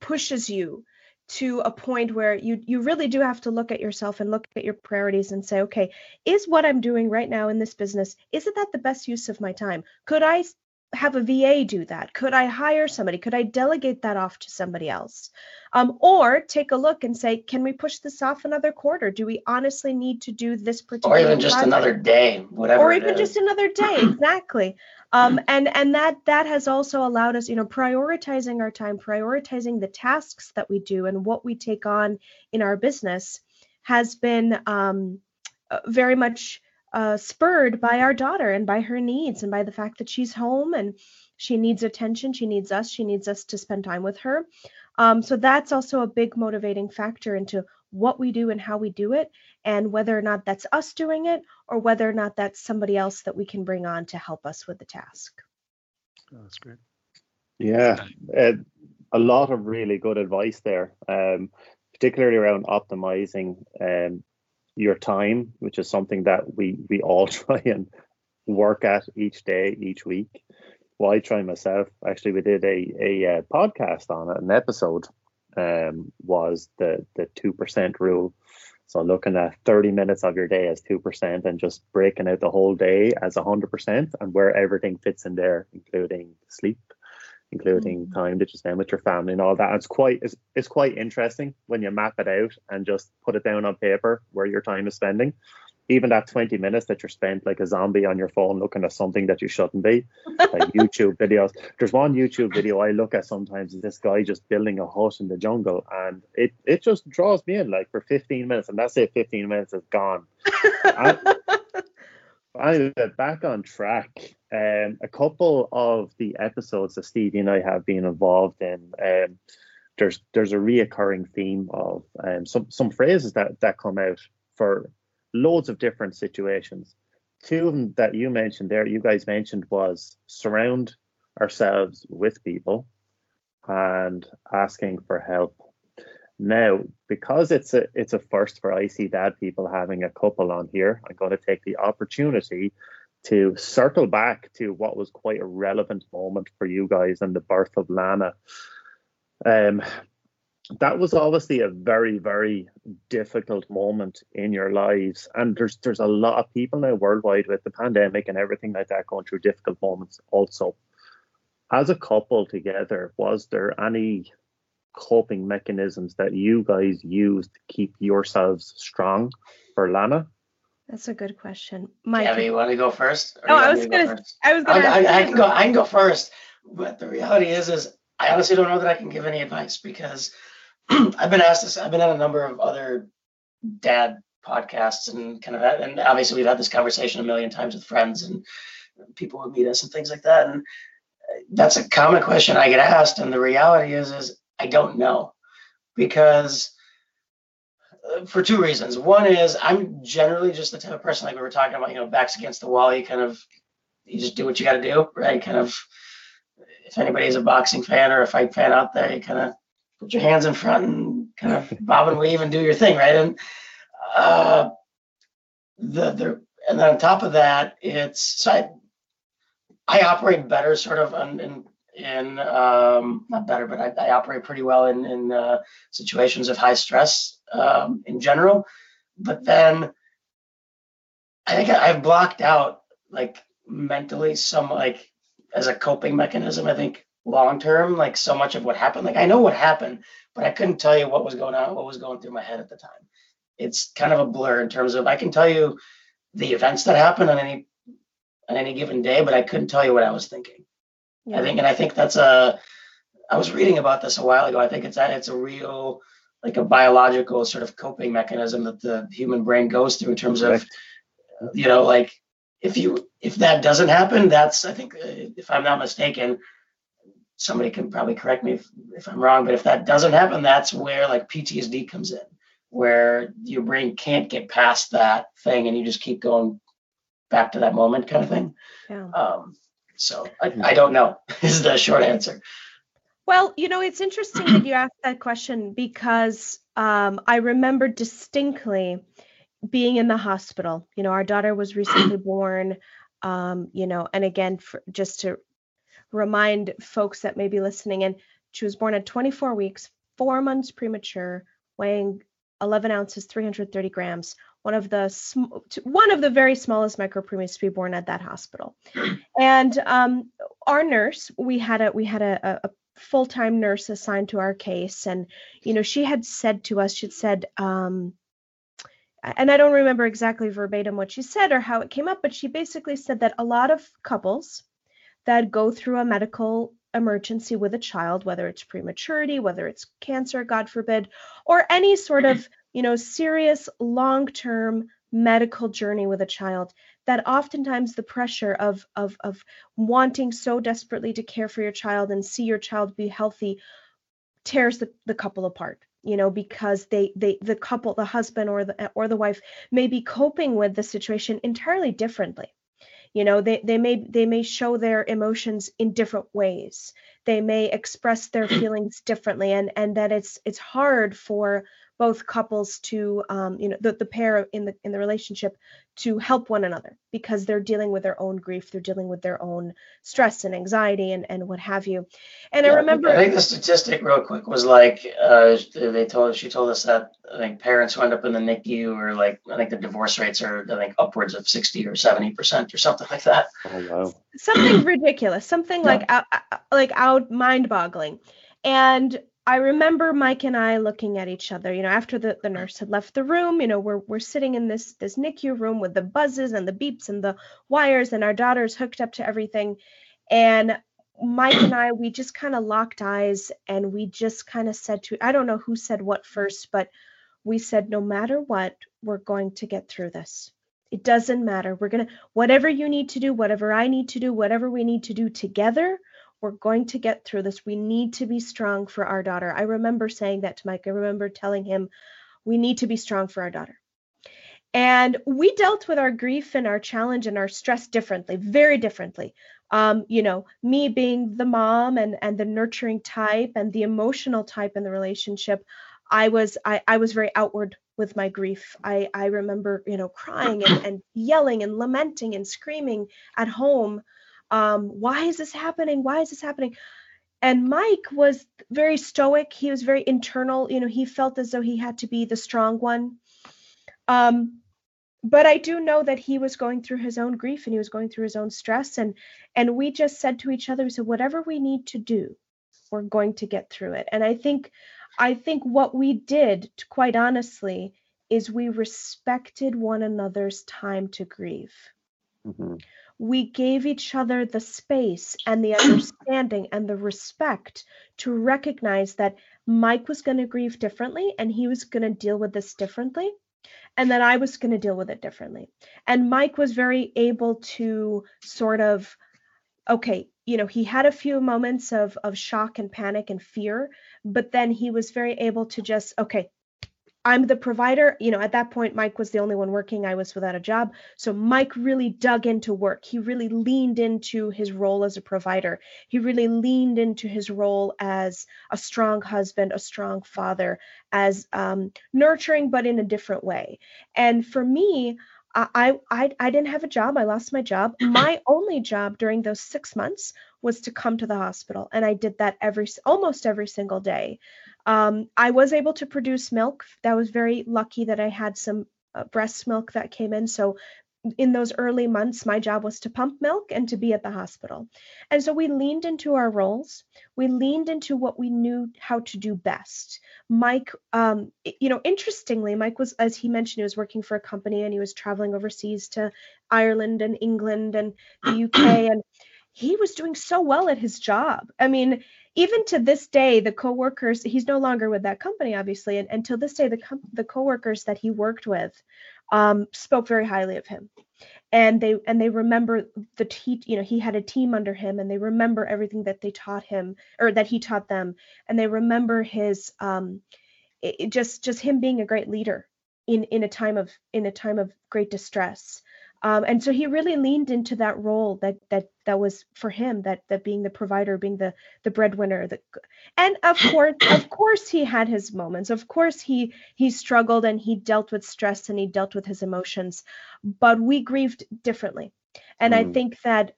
pushes you to a point where you you really do have to look at yourself and look at your priorities and say okay is what i'm doing right now in this business isn't that the best use of my time? Could i have a va do that? Could i hire somebody? Could i delegate that off to somebody else? Um, or take a look and say can we push this off another quarter? Do we honestly need to do this particular or even just project? another day whatever or even just another day (clears throat) exactly um, and and that that has also allowed us you know prioritizing our time prioritizing the tasks that we do and what we take on in our business has been um, uh, very much uh, spurred by our daughter and by her needs and by the fact that she's home and she needs attention she needs us she needs us to spend time with her. Um, so that's also a big motivating factor into what we do and how we do it and whether or not that's us doing it or whether or not that's somebody else that we can bring on to help us with the task. Oh, that's great. Yeah, uh, a lot of really good advice there, um, particularly around optimizing um, your time, which is something that we we all (laughs) try and work at each day, each week. Well, I try myself. Actually, we did a a uh, podcast on it. An episode um, was the the two percent rule So looking at 30 minutes of your day as 2% and just breaking out the whole day as 100% and where everything fits in there, including sleep, including mm. time that you spend with your family and all that. And it's quite it's, it's quite interesting when you map it out and just put it down on paper where your time is spending even that 20 minutes that you're spent like a zombie on your phone looking at something that you shouldn't be, like (laughs) YouTube videos. There's one YouTube video I look at sometimes, is this guy just building a hut in the jungle, and it, it just draws me in like for 15 minutes, and that's it, 15 minutes is gone. I'm back on track. Um, a couple of the episodes that Stevie and I have been involved in, um, there's there's a reoccurring theme of um, some some phrases that that come out for loads of different situations. Two of them that you mentioned there, you guys mentioned, was surround ourselves with people and asking for help. Now, because it's a it's a first for I See Dad people having a couple on here, I'm going to take the opportunity to circle back to what was quite a relevant moment for you guys and the birth of Lana. Um, that was obviously a very very difficult moment in your lives. And there's there's a lot of people now worldwide with the pandemic and everything like that going through difficult moments also. As a couple together was there any coping mechanisms that you guys used to keep yourselves strong for lana? That's a good question. Mike yeah, you want to go first? No i was gonna go i was gonna I, I, I can go i can go first. But the reality is is I honestly don't know that I can give any advice because (clears throat) I've been asked this. I've been on a number of other dad podcasts and kind of, and obviously we've had this conversation a million times with friends and people who meet us and things like that. And that's a common question I get asked. And the reality is, is I don't know because uh, for two reasons. One is I'm generally just the type of person like we were talking about, you know, backs against the wall. You kind of, you just do what you got to do, right? Kind of, if anybody's a boxing fan or a fight fan out there, you kind of put your hands in front and kind of (laughs) bob and weave and do your thing, right? And uh, the the and then on top of that, it's so I, I operate better sort of in in, in um, not better, but I, I, operate pretty well in in uh, situations of high stress um, in general. But then I think I've blocked out like mentally some like as a coping mechanism. I think long term, like so much of what happened. Like I know what happened, but I couldn't tell you what was going on, what was going through my head at the time. It's kind of a blur in terms of I can tell you the events that happened on any on any given day, but I couldn't tell you what I was thinking. Yeah. I think, and I think that's a. I was reading about this a while ago. I think it's a, it's a real like a biological sort of coping mechanism that the human brain goes through in terms of, you know, like if you if that doesn't happen, that's I think uh, if I'm not mistaken, somebody can probably correct me if, if I'm wrong, but if that doesn't happen, that's where like PTSD comes in, where your brain can't get past that thing and you just keep going back to that moment kind of thing. Yeah. Um, so I, I don't know (laughs) is the short answer. Well, you know, it's interesting that you asked that question because um, I remember distinctly being in the hospital. You know, our daughter was recently born. Um, you know, and again, for, just to remind folks that may be listening in, she was born at 24 weeks, four months premature, weighing 11 ounces, 330 grams. One of the sm- one of the very smallest micropreemies to be born at that hospital. And um, our nurse, we had a we had a, a full-time nurse assigned to our case, and you know she had said to us, she'd said, um, and I don't remember exactly verbatim what she said or how it came up, but she basically said that a lot of couples that go through a medical emergency with a child, whether it's prematurity, whether it's cancer, God forbid, or any sort of, you know, serious long-term medical journey with a child, that oftentimes the pressure of of of wanting so desperately to care for your child and see your child be healthy tears the, the couple apart you know because they they the couple the husband or the or the wife may be coping with the situation entirely differently you know they, they may they may show their emotions in different ways they may express their (clears throat) feelings differently and and that it's it's hard for both couples to um, you know the, the pair in the in the relationship to help one another because they're dealing with their own grief they're dealing with their own stress and anxiety and, and what have you and Yeah, i remember I think the statistic, real quick, was like uh, they told she told us that I think parents who end up in the NICU or like I think the divorce rates are I think upwards of sixty or seventy percent or something like that. Oh wow. something ridiculous, something Yeah. like out, out- like mind-boggling. And I remember Mike and I looking at each other, you know, after the, the nurse had left the room, you know, we're we're sitting in this this NICU room with the buzzes and the beeps and the wires and our daughter's hooked up to everything. And Mike and I, we just kind of locked eyes and we just kind of said to I don't know who said what first, but we said no matter what, we're going to get through this. It doesn't matter. We're going to whatever you need to do, whatever I need to do, whatever we need to do together, we're going to get through this. We need to be strong for our daughter. I remember saying that to Mike. I remember telling him, we need to be strong for our daughter. And we dealt with our grief and our challenge and our stress differently, very differently. Um, you know, me being the mom and and the nurturing type and the emotional type in the relationship, I was I, I was very outward with my grief. I I remember you know crying and, and yelling and lamenting and screaming at home. Um, why is this happening? Why is this happening? And Mike was very stoic. He was very internal. You know, he felt as though he had to be the strong one. Um, but I do know that he was going through his own grief and he was going through his own stress. And and we just said to each other, we said, whatever we need to do, we're going to get through it. And I think I think what we did, quite honestly, is we respected one another's time to grieve. Mhm. We gave each other the space and the understanding and the respect to recognize that Mike was going to grieve differently and he was going to deal with this differently and that I was going to deal with it differently. And Mike was very able to sort of okay, you know, he had a few moments of of shock and panic and fear, but then he was very able to just okay, I'm the provider. You know, at that point, Mike was the only one working. I was without a job. So Mike really dug into work. He really leaned into his role as a provider. He really leaned into his role as a strong husband, a strong father, as um, nurturing, but in a different way. And for me, I, I I didn't have a job. I lost my job. (clears throat) My only job during those six months was to come to the hospital, and I did that every almost every single day. Um, I was able to produce milk. That was very lucky that I had some uh, breast milk that came in. So in those early months, my job was to pump milk and to be at the hospital. And so we leaned into our roles. We leaned into what we knew how to do best. Mike, um, you know, interestingly, Mike was, as he mentioned, he was working for a company and he was traveling overseas to Ireland and England and the UK. and he was doing so well at his job. I mean, even to this day, the coworkers, he's no longer with that company, obviously. And until this day, the, com- the coworkers that he worked with um, spoke very highly of him and they and they remember the te- you know he had a team under him and they remember everything that they taught him or that he taught them and they remember his um it, just just him being a great leader in in a time of in a time of great distress um, and so he really leaned into that role that that that was for him that that being the provider being the the breadwinner the and of (laughs) course of course he had his moments of course he he struggled and he dealt with stress and he dealt with his emotions but we grieved differently and i Mm. think that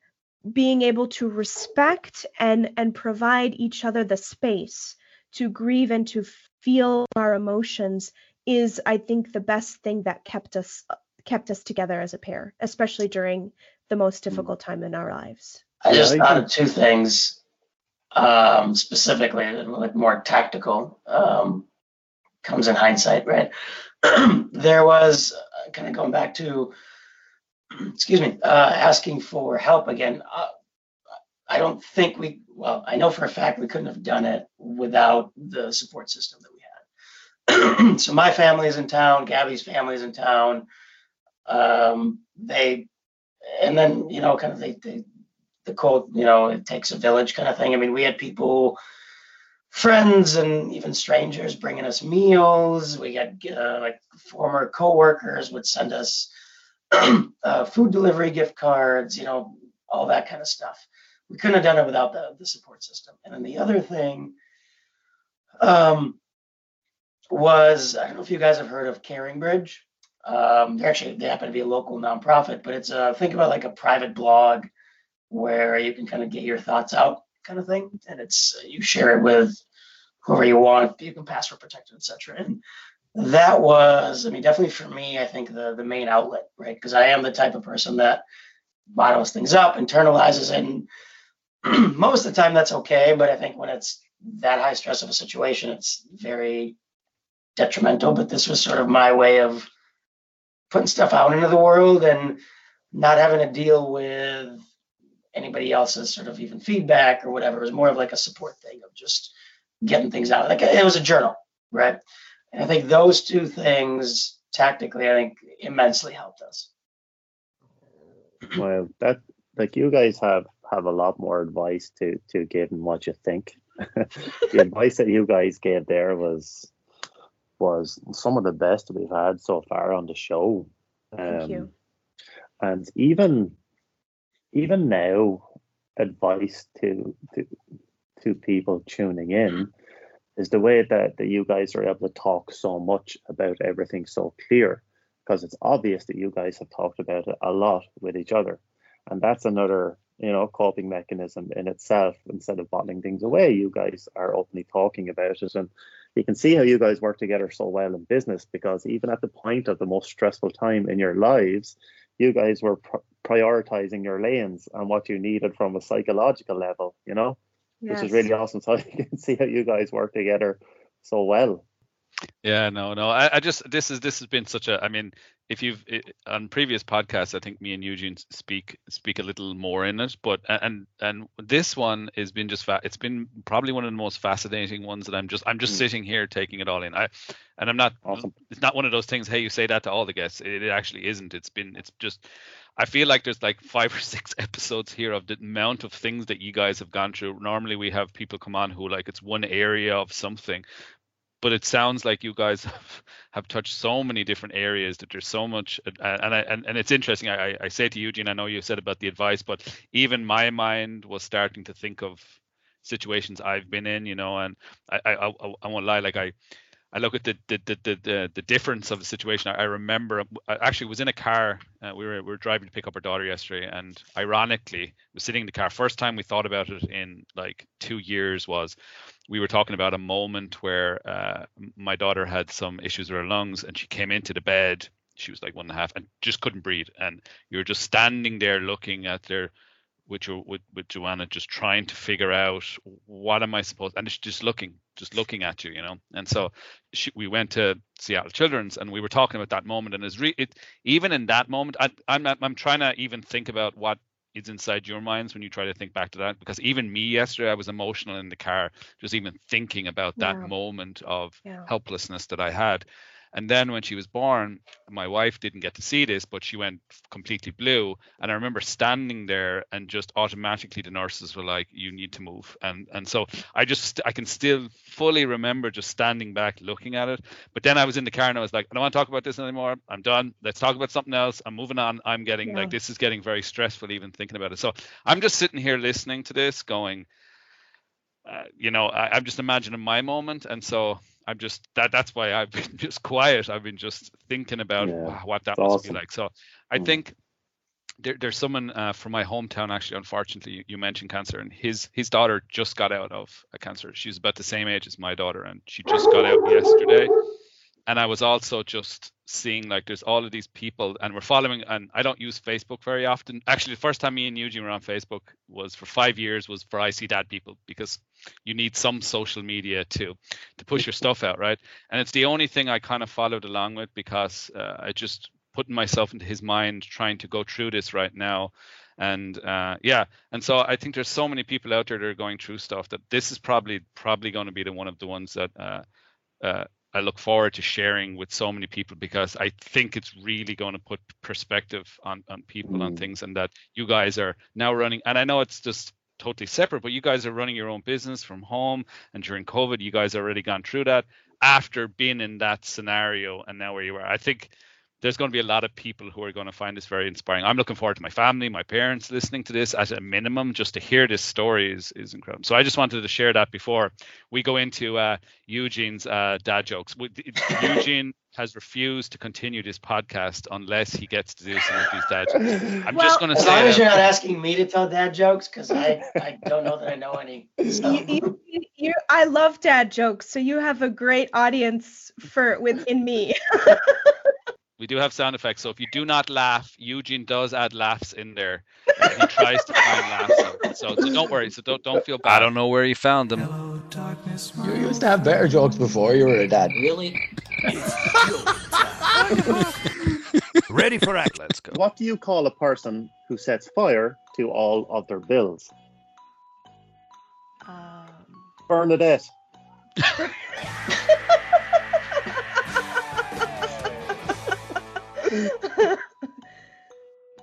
being able to respect and and provide each other the space to grieve and to feel our emotions is i think the best thing that kept us kept us together as a pair especially during the most difficult time in our lives I just I thought of two things, um, specifically, like more tactical. Um, comes in hindsight, right? (clears throat) there was uh, kind of going back to, (clears throat) excuse me, uh, asking for help again. Uh, I don't think we, well, I know for a fact we couldn't have done it without the support system that we had. (clears throat) so my family's in town, Gabby's family's in town. Um, they, and then, you know, kind of they, they, the quote, you know, it takes a village kind of thing. I mean, we had people, friends and even strangers bringing us meals. We had uh, like former coworkers would send us (clears throat) uh, food delivery gift cards, you know, all that kind of stuff. We couldn't have done it without the, the support system. And then the other thing, um, was I don't know if you guys have heard of CaringBridge. Um, they're actually they happen to be a local nonprofit, but it's a think about like a private blog where you can kind of get your thoughts out, kind of thing, and it's you share it with whoever you want. You can password protect it, etc. And that was, I mean, definitely for me, I think the the main outlet, right? Because I am the type of person that bottles things up, internalizes it, and (clears throat) most of the time that's okay. But I think when it's that high stress of a situation, it's very detrimental. But this was sort of my way of putting stuff out into the world and not having to deal with anybody else's sort of even feedback or whatever. It was more of like a support thing of just getting things out. Like it was a journal, right? And I think those two things tactically, I think immensely helped us. Well, that like you guys have have a lot more advice to to give than what you think. (laughs) the advice that you guys gave there was was some of the best we've had so far on the show. Thank um, you. And even even now, advice to to to people tuning in is the way that, that you guys are able to talk so much about everything so clear because it's obvious that you guys have talked about it a lot with each other and that's another you know coping mechanism in itself instead of bottling things away you guys are openly talking about it and you can see how you guys work together so well in business because even at the point of the most stressful time in your lives you guys were pr- prioritizing your lanes and what you needed from a psychological level you know? Yes. which is really awesome. (laughs) So you can see how you guys work together so well yeah, no, no. I, I just this is this has been such a. I mean, if you've it, on previous podcasts, I think me and Eugene speak speak a little more in it, but and and this one has been just fa- it's been probably one of the most fascinating ones that I'm just I'm just mm. sitting here taking it all in. I and I'm not awesome. it's not one of those things. Hey, you say that to all the guests. It, it actually isn't. It's been it's just I feel like there's like five or six (laughs) episodes here of the amount of things that you guys have gone through. Normally we have people come on who like it's one area of something, but it sounds like you guys (laughs) have, have touched so many different areas that there's so much uh, and I, and, and it's interesting I, I say to Eugene I know you said about the advice but even my mind was starting to think of situations I've been in you know and I I, I, I won't lie like I I look at the the the the, the difference of the situation. I, I remember I actually was in a car. Uh, we were we were driving to pick up our daughter yesterday, and ironically, was sitting in the car. First time we thought about it in like two years was we were talking about a moment where uh, my daughter had some issues with her lungs, and she came into the bed. She was like one and a half, and just couldn't breathe. And you were just standing there looking at their with your with, with Joanna just trying to figure out what am I supposed and it's just looking just looking at you you know and so she, we went to Seattle Children's and we were talking about that moment and it's re, it even in that moment I, I'm not I'm trying to even think about what is inside your minds when you try to think back to that because even me yesterday I was emotional in the car just even thinking about that yeah. moment of yeah. helplessness that I had and then when she was born, my wife didn't get to see this, but she went completely blue. And I remember standing there and just automatically the nurses were like, "You need to move." And and so I just I can still fully remember just standing back looking at it. But then I was in the car and I was like, I don't want to talk about this anymore. I'm done. Let's talk about something else. I'm moving on. I'm getting yeah. like this is getting very stressful even thinking about it. So I'm just sitting here listening to this, going. Uh, you know, I, I'm just imagining my moment, and so I'm just that that's why I've been (laughs) just quiet. I've been just thinking about yeah, what that must awesome. be like. So I mm. think there, there's someone uh, from my hometown actually. Unfortunately, you, you, mentioned cancer, and his his daughter just got out of a cancer. She's about the same age as my daughter, and she just got out (laughs) yesterday and I was also just seeing like there's all of these people and we're following and I don't use Facebook very often. Actually the first time me and Eugene were on Facebook was for five years was for I see dad people because you need some social media to to push your stuff out, right? And it's the only thing I kind of followed along with because uh, I just putting myself into his mind trying to go through this right now and uh, yeah and so i think there's so many people out there that are going through stuff that this is probably probably going to be the one of the ones that uh, uh, I look forward to sharing with so many people because I think it's really going to put perspective on, on people mm. on things and that you guys are now running and I know it's just totally separate, but you guys are running your own business from home and during COVID, you guys already gone through that after being in that scenario and now where you are. I think there's going to be a lot of people who are going to find this very inspiring. I'm looking forward to my family, my parents listening to this at a minimum. Just to hear this story is, is incredible. So I just wanted to share that before we go into uh, Eugene's uh, dad jokes. (laughs) Eugene has refused to continue this podcast unless he gets to do some of these dad jokes. I'm Well, just going to As say long as that- you're not asking me to tell dad jokes, because I, I don't know that I know any. So. You, you, you, you- I love dad jokes, so you have a great audience for within me. (laughs) we do have sound effects. So if you do not laugh, Eugene does add laughs in there. Uh, he tries to find laughs. So, so don't worry. So don't don't feel bad. I don't know where you found them. You used to have better jokes before you were a dad. Really? (laughs) Ready for act. Let's go. What do you call a person who sets fire to all of their bills? Um, Bernadette. (laughs) (laughs)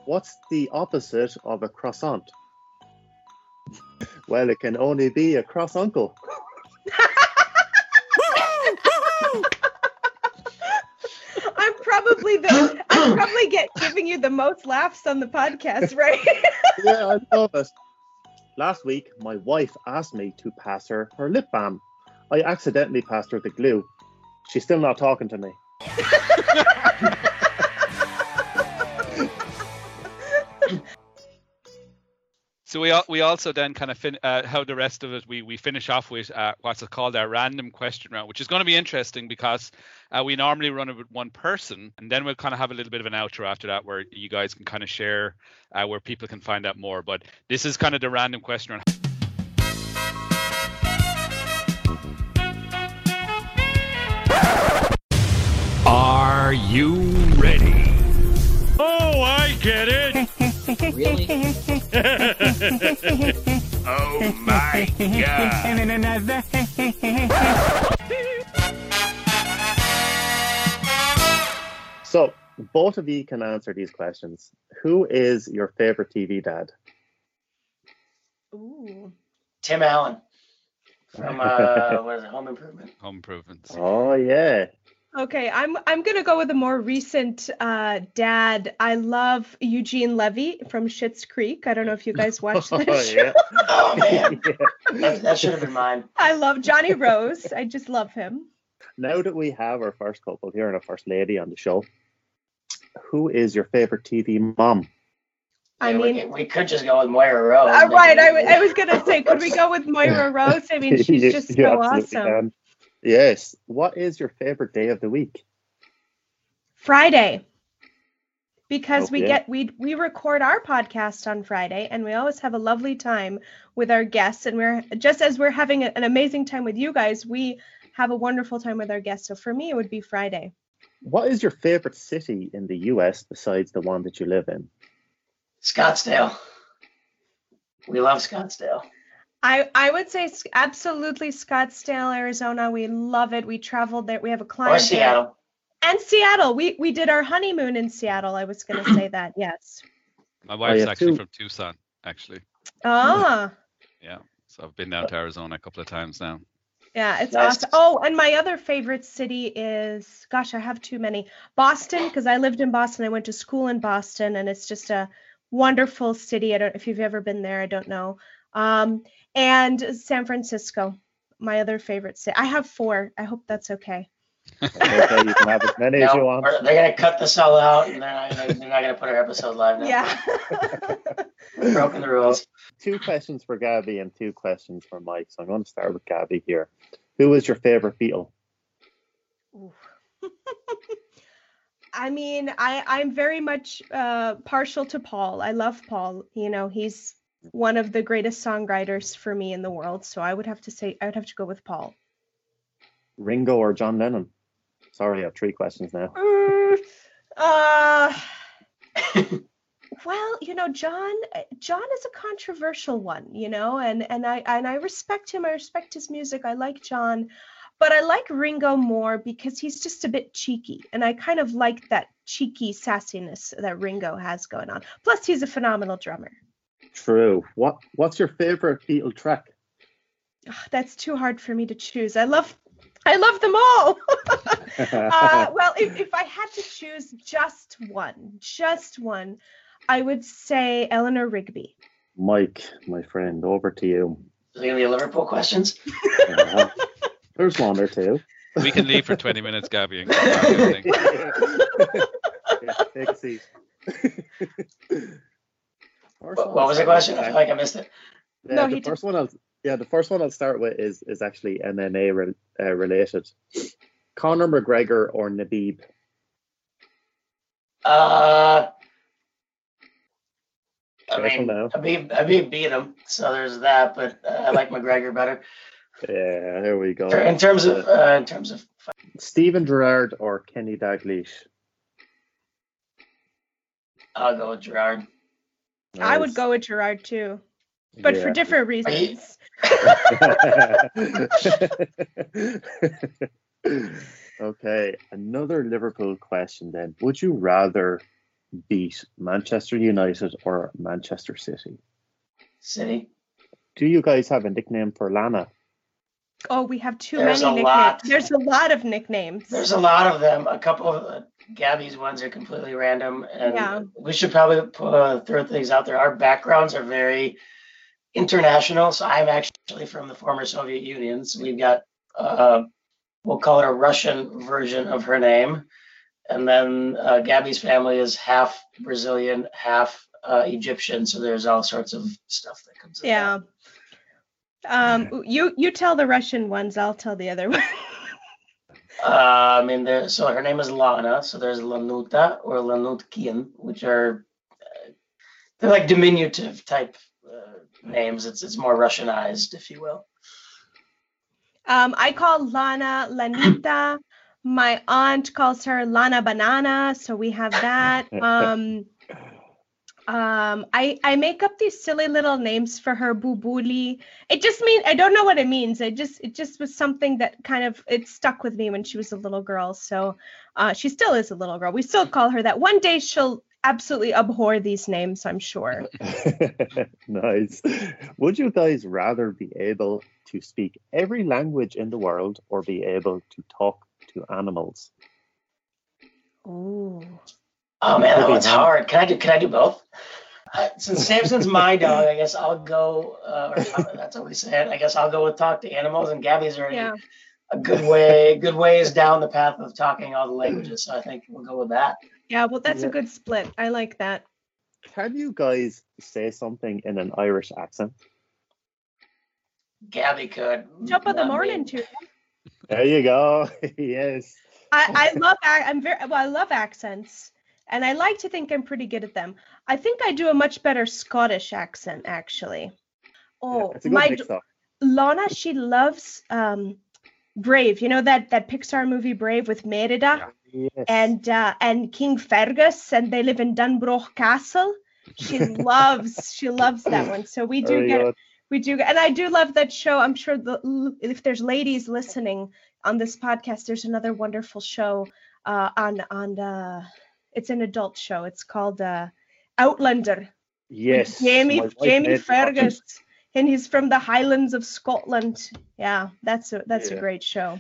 What's the opposite of a croissant? Well, it can only be a cross uncle. (laughs) I'm probably the I'm probably get giving you the most laughs on the podcast, right? (laughs) Yeah, I love it. Last week, my wife asked me to pass her her lip balm. I accidentally passed her the glue. She's still not talking to me. So we we also then kind of fin- uh, how the rest of it we we finish off with uh, what's it called our random question round, which is going to be interesting because uh, we normally run it with one person, and then we'll kind of have a little bit of an outro after that where you guys can kind of share uh, where people can find out more. But this is kind of the random question round. Are you ready? Oh, I get it. Really? (laughs) Oh my god. And another. So, both of you can answer these questions. Who is your favorite TV dad? Ooh. Tim Allen from uh, (laughs) what is it, Home Improvement. Home improvements. Oh, yeah. Okay, I'm I'm gonna go with a more recent uh, dad. I love Eugene Levy from Schitt's Creek. I don't know if you guys (laughs) watched that Oh, show. yeah. (laughs) Oh man, (laughs) Yeah. that, that should have been mine. I love Johnny Rose. I just love him. Now that we have our first couple here and our first lady on the show, who is your favorite TV mom? I Yeah, mean, we, we could just go with Moira Rose. uh, right? I, w- I was gonna say, could we go with Moira Rose? I mean, she's You- just you so awesome. can. Yes. What is your favorite day of the week? Friday. Because we Okay. get we we record our podcast on Friday and we always have a lovely time with our guests and we're just as we're having an amazing time with you guys, we have a wonderful time with our guests. So for me it would be Friday. What is your favorite city in the US besides the one that you live in? Scottsdale. We love Scottsdale. I I would say absolutely Scottsdale, Arizona. We love it. We traveled there. We have a client Or there. Seattle. And Seattle. We we did our honeymoon in Seattle. I was going to (clears throat) say that. Yes. My wife's yeah, actually two- from Tucson, actually. Ah. Yeah. So I've been down to Arizona a couple of times now. Yeah, it's Nice. awesome. Oh, and my other favorite city is, gosh, I have too many. Boston, because I lived in Boston. I went to school in Boston, and it's just a wonderful city. I don't know if you've ever been there. I don't know. Um, and San Francisco, my other favorite city. I have four. I hope that's okay. Okay, you can have as many as you want. we're- they're gonna cut this all out, and they're not, gonna- they're not gonna put our episode live now. Yeah. (laughs) Broken the rules. Two questions for Gabby and two questions for Mike. So I'm going to start with Gabby here. Who is your favorite Beatle? (laughs) I mean, I I'm very much uh, partial to Paul. I love Paul. You know, he's one of the greatest songwriters for me in the world. So I would have to say I would have to go with Paul. Ringo or John Lennon? Sorry, I have three questions now. Mm, uh, (laughs) well, you know, John John is a controversial one, you know, and and I and I respect him. I respect his music. I like John, but I like Ringo more because he's just a bit cheeky, and I kind of like that cheeky sassiness that Ringo has going on. Plus, he's a phenomenal drummer. True. What What's your favorite Beatle track? Ugh, that's too hard for me to choose. I love I love them all. (laughs) uh, (laughs) well, if, if I had to choose just one, just one, I would say Eleanor Rigby. Mike, my friend, over to you. Is it Liverpool questions? Uh, (laughs) there's one or two. We can leave for 20 minutes, Gabby, and come back. I think. yeah, take a seat. First What, what was the question? I start feel like I missed it. Yeah, No, the he did- first one I'll yeah the first one I'll start with is is actually MMA re- uh, related. Conor McGregor or Khabib? Uh, I Careful mean, now. Khabib, Khabib beat him, so there's that. But uh, I like McGregor better. Yeah, there we go. In terms of, uh, in terms of, Steven Gerrard or Kenny Dalglish? I'll go with Gerrard. I would go with Gerrard too, but for different reasons. (laughs) okay, another Liverpool question then. Would you rather beat Manchester United or Manchester City? City. Do you guys have a nickname for Lana? Oh, we have too There's many nicknames. lot. There's a lot of nicknames. There's a lot of them. A couple of uh, Gabby's ones are completely random, and Yeah. we should probably put, uh, throw things out there. Our backgrounds are very international. So I'm actually from the former Soviet Union. So we've got, uh, we'll call it a Russian version of her name, and then uh, Gabby's family is half Brazilian, half uh, Egyptian. So there's all sorts of stuff that comes. with that. Yeah. Um, you you tell the Russian ones. I'll tell the other (laughs) one. Uh, I mean, there. So her name is Lana. So there's Lanuta or Lanutkian, which are uh, they're like diminutive type uh, names. It's it's more Russianized, if you will. Um, I call Lana Lanita. My aunt calls her Lana Banana, so we have that. (laughs) Um, um, I I make up these silly little names for her, Bubuli. It just means I don't know what it means. It just it just was something that kind of it stuck with me when she was a little girl. So uh, she still is a little girl. We still call her that. One day she'll absolutely abhor these names, I'm sure. (laughs) (laughs) nice. Would you guys rather be able to speak every language in the world or be able to talk to animals? Oh. Oh man, that one's hard. Can I do? Can I do both? Uh, since Samson's my dog, I guess I'll go. Uh, or that's what we said. I guess I'll go with talk to animals, and Gabby's already Yeah. a good way, good ways down the path of talking all the languages. So I think we'll go with that. Yeah, well, that's Yeah. a good split. I like that. Can you guys say something in an Irish accent? Gabby could. Jump of the morning, too. There you go. (laughs) yes. I, I love ac- I'm very well I love accents and I like to think I'm pretty good at them. I think I do a much better Scottish accent actually. Oh, good my mix d- up. Lana she loves um Brave. You know that that Pixar movie Brave with Merida Yes. and uh, and King Fergus and they live in Dunbroch Castle. She (laughs) loves she loves that one. So we do Very get good. we do, and I do love that show. I'm sure the if there's ladies listening on this podcast, there's another wonderful show uh, on on uh, it's an adult show. It's called uh, Outlander. with Yes. Jamie Jamie made me watch it. Fergus, and he's from the Highlands of Scotland. Yeah, that's a that's a great show.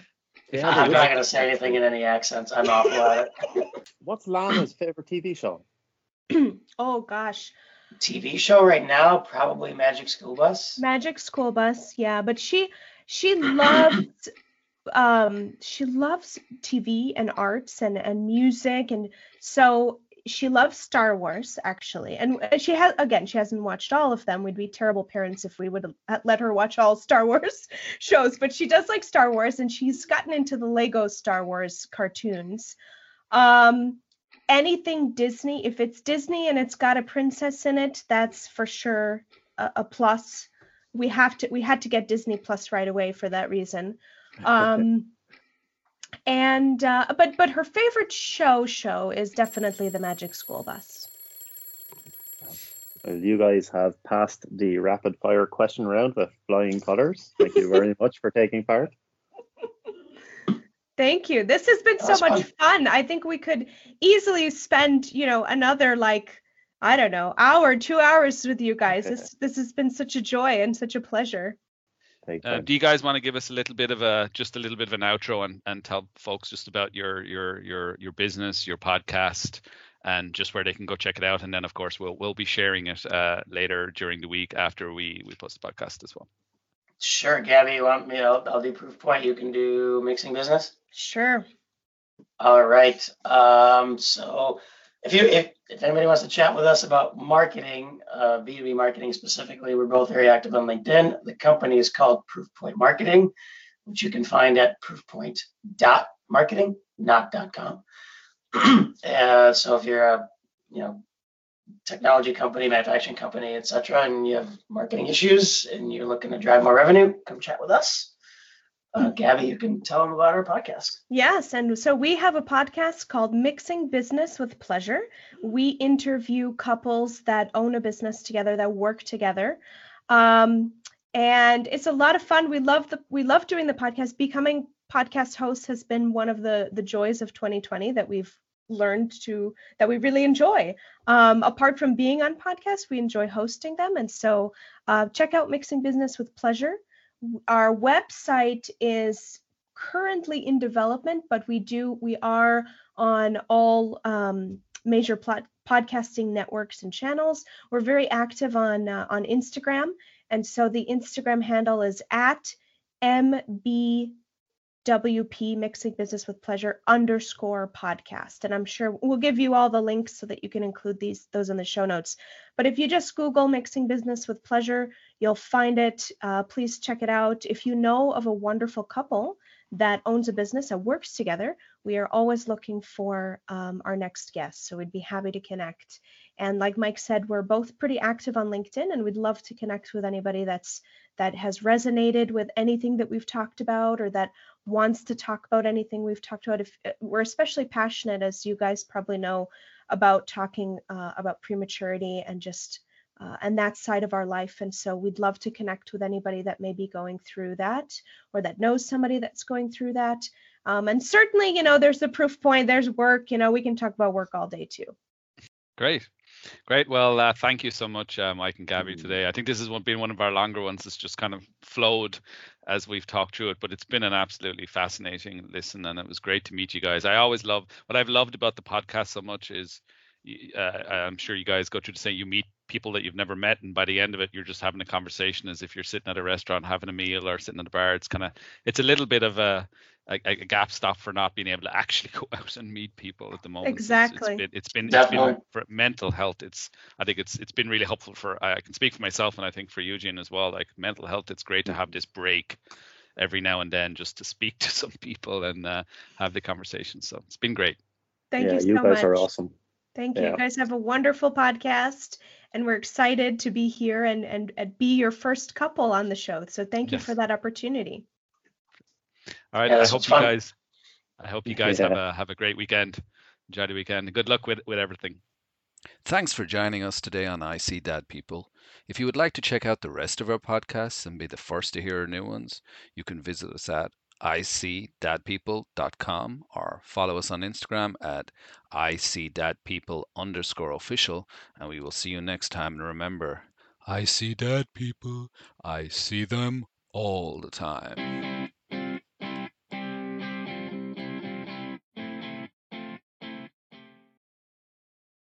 Yeah, I'm not gonna say anything in any accents. I'm awful at it. (laughs) What's Lana's favorite TV show? (clears throat) Oh gosh, TV show right now, probably Magic School Bus. Magic School Bus. Yeah, but she she loves um she loves TV and arts and and music and so she loves Star Wars actually. And she has again she hasn't watched all of them. We'd be terrible parents if we would let her watch all Star Wars (laughs) shows. But she does like Star Wars and she's gotten into the Lego Star Wars cartoons. Um anything Disney if it's Disney and it's got a princess in it that's for sure a, a plus. We have to we had to get Disney Plus right away for that reason. Um and uh but but her favorite show show is definitely the Magic School Bus. You guys have passed the rapid fire question round with flying colors. Thank you very much for taking part. (laughs) Thank you. This has been so much fun. fun. I think we could easily spend, you know, another like I don't know, hour, 2 hours with you guys. (laughs) This this has been such a joy and such a pleasure. Big Uh, do you guys want to give us a little bit of a just a little bit of an outro and, and tell folks just about your your your your business, your podcast, and just where they can go check it out. And then of course we'll we'll be sharing it uh, later during the week after we we post the podcast as well. Sure, Gabby, you want me? I'll, I'll do proof point. You can do mixing business. Sure. All right. Um, so if you if, if anybody wants to chat with us about marketing, uh, B2B marketing specifically, we're both very active on LinkedIn. The company is called Proofpoint Marketing, which you can find at proofpoint.marketing, not .com. (clears throat) uh, so if you're a you know technology company, manufacturing company, etc., and you have marketing issues and you're looking to drive more revenue, come chat with us. Uh, Gabby, you can tell them about our podcast. Yes, and so we have a podcast called Mixing Business with Pleasure. We interview couples that own a business together, that work together. Um, and it's a lot of fun. We love the we love doing the podcast. Becoming podcast hosts has been one of the the joys of 2020 that we've learned to that we really enjoy. Um, apart from being on podcasts, we enjoy hosting them, and so uh, check out Mixing Business with Pleasure our website is currently in development, but we do we are on all um, major podcasting networks and channels. We're very active on uh, on Instagram, and so the Instagram handle is at mbwp mixing business with pleasure underscore podcast. And I'm sure we'll give you all the links so that you can include these those in the show notes. But if you just Google mixing business with pleasure, You'll find it. Uh, please check it out. If you know of a wonderful couple that owns a business that works together, we are always looking for um, our next guest. So we'd be happy to connect. And like Mike said, we're both pretty active on LinkedIn, and we'd love to connect with anybody that's that has resonated with anything that we've talked about or that wants to talk about anything we've talked about. If uh, we're especially passionate, as you guys probably know, about talking uh, about prematurity and just uh, and that side of our life. And so we'd love to connect with anybody that may be going through that or that knows somebody that's going through that. Um, and certainly, you know, there's the proof point, there's work, you know, we can talk about work all day too. Great. Great. Well, uh, thank you so much, uh, Mike and Gabby, today. I think this has been one of our longer ones. It's just kind of flowed as we've talked through it, but it's been an absolutely fascinating listen, and it was great to meet you guys. I always love what I've loved about the podcast so much is uh, I'm sure you guys go through the same. You meet people that you've never met, and by the end of it, you're just having a conversation as if you're sitting at a restaurant having a meal or sitting at a bar. It's kind of it's a little bit of a, a, a gap stop for not being able to actually go (laughs) out and meet people at the moment. Exactly. It's, it's been it's been, it's Definitely. been for mental health. It's I think it's it's been really helpful for I can speak for myself and I think for Eugene as well. Like mental health, it's great to have this break every now and then just to speak (laughs) to some people and uh, have the conversation. So it's been great. Thank yeah, you so you guys much. are awesome. Thank you. Yeah. You guys have a wonderful podcast, and we're excited to be here and, and, and be your first couple on the show. So thank you for that opportunity. All right. Yeah, I hope you fun. guys I hope you guys have a have a great weekend. Enjoy the weekend. Good luck with with everything. Thanks for joining us today on I See Dad People. If you would like to check out the rest of our podcasts and be the first to hear our new ones, you can visit us at icdadpeople.com or follow us on Instagram at icdadpeople underscore official, and we will see you next time. And remember, I see dad people, I see them all the time.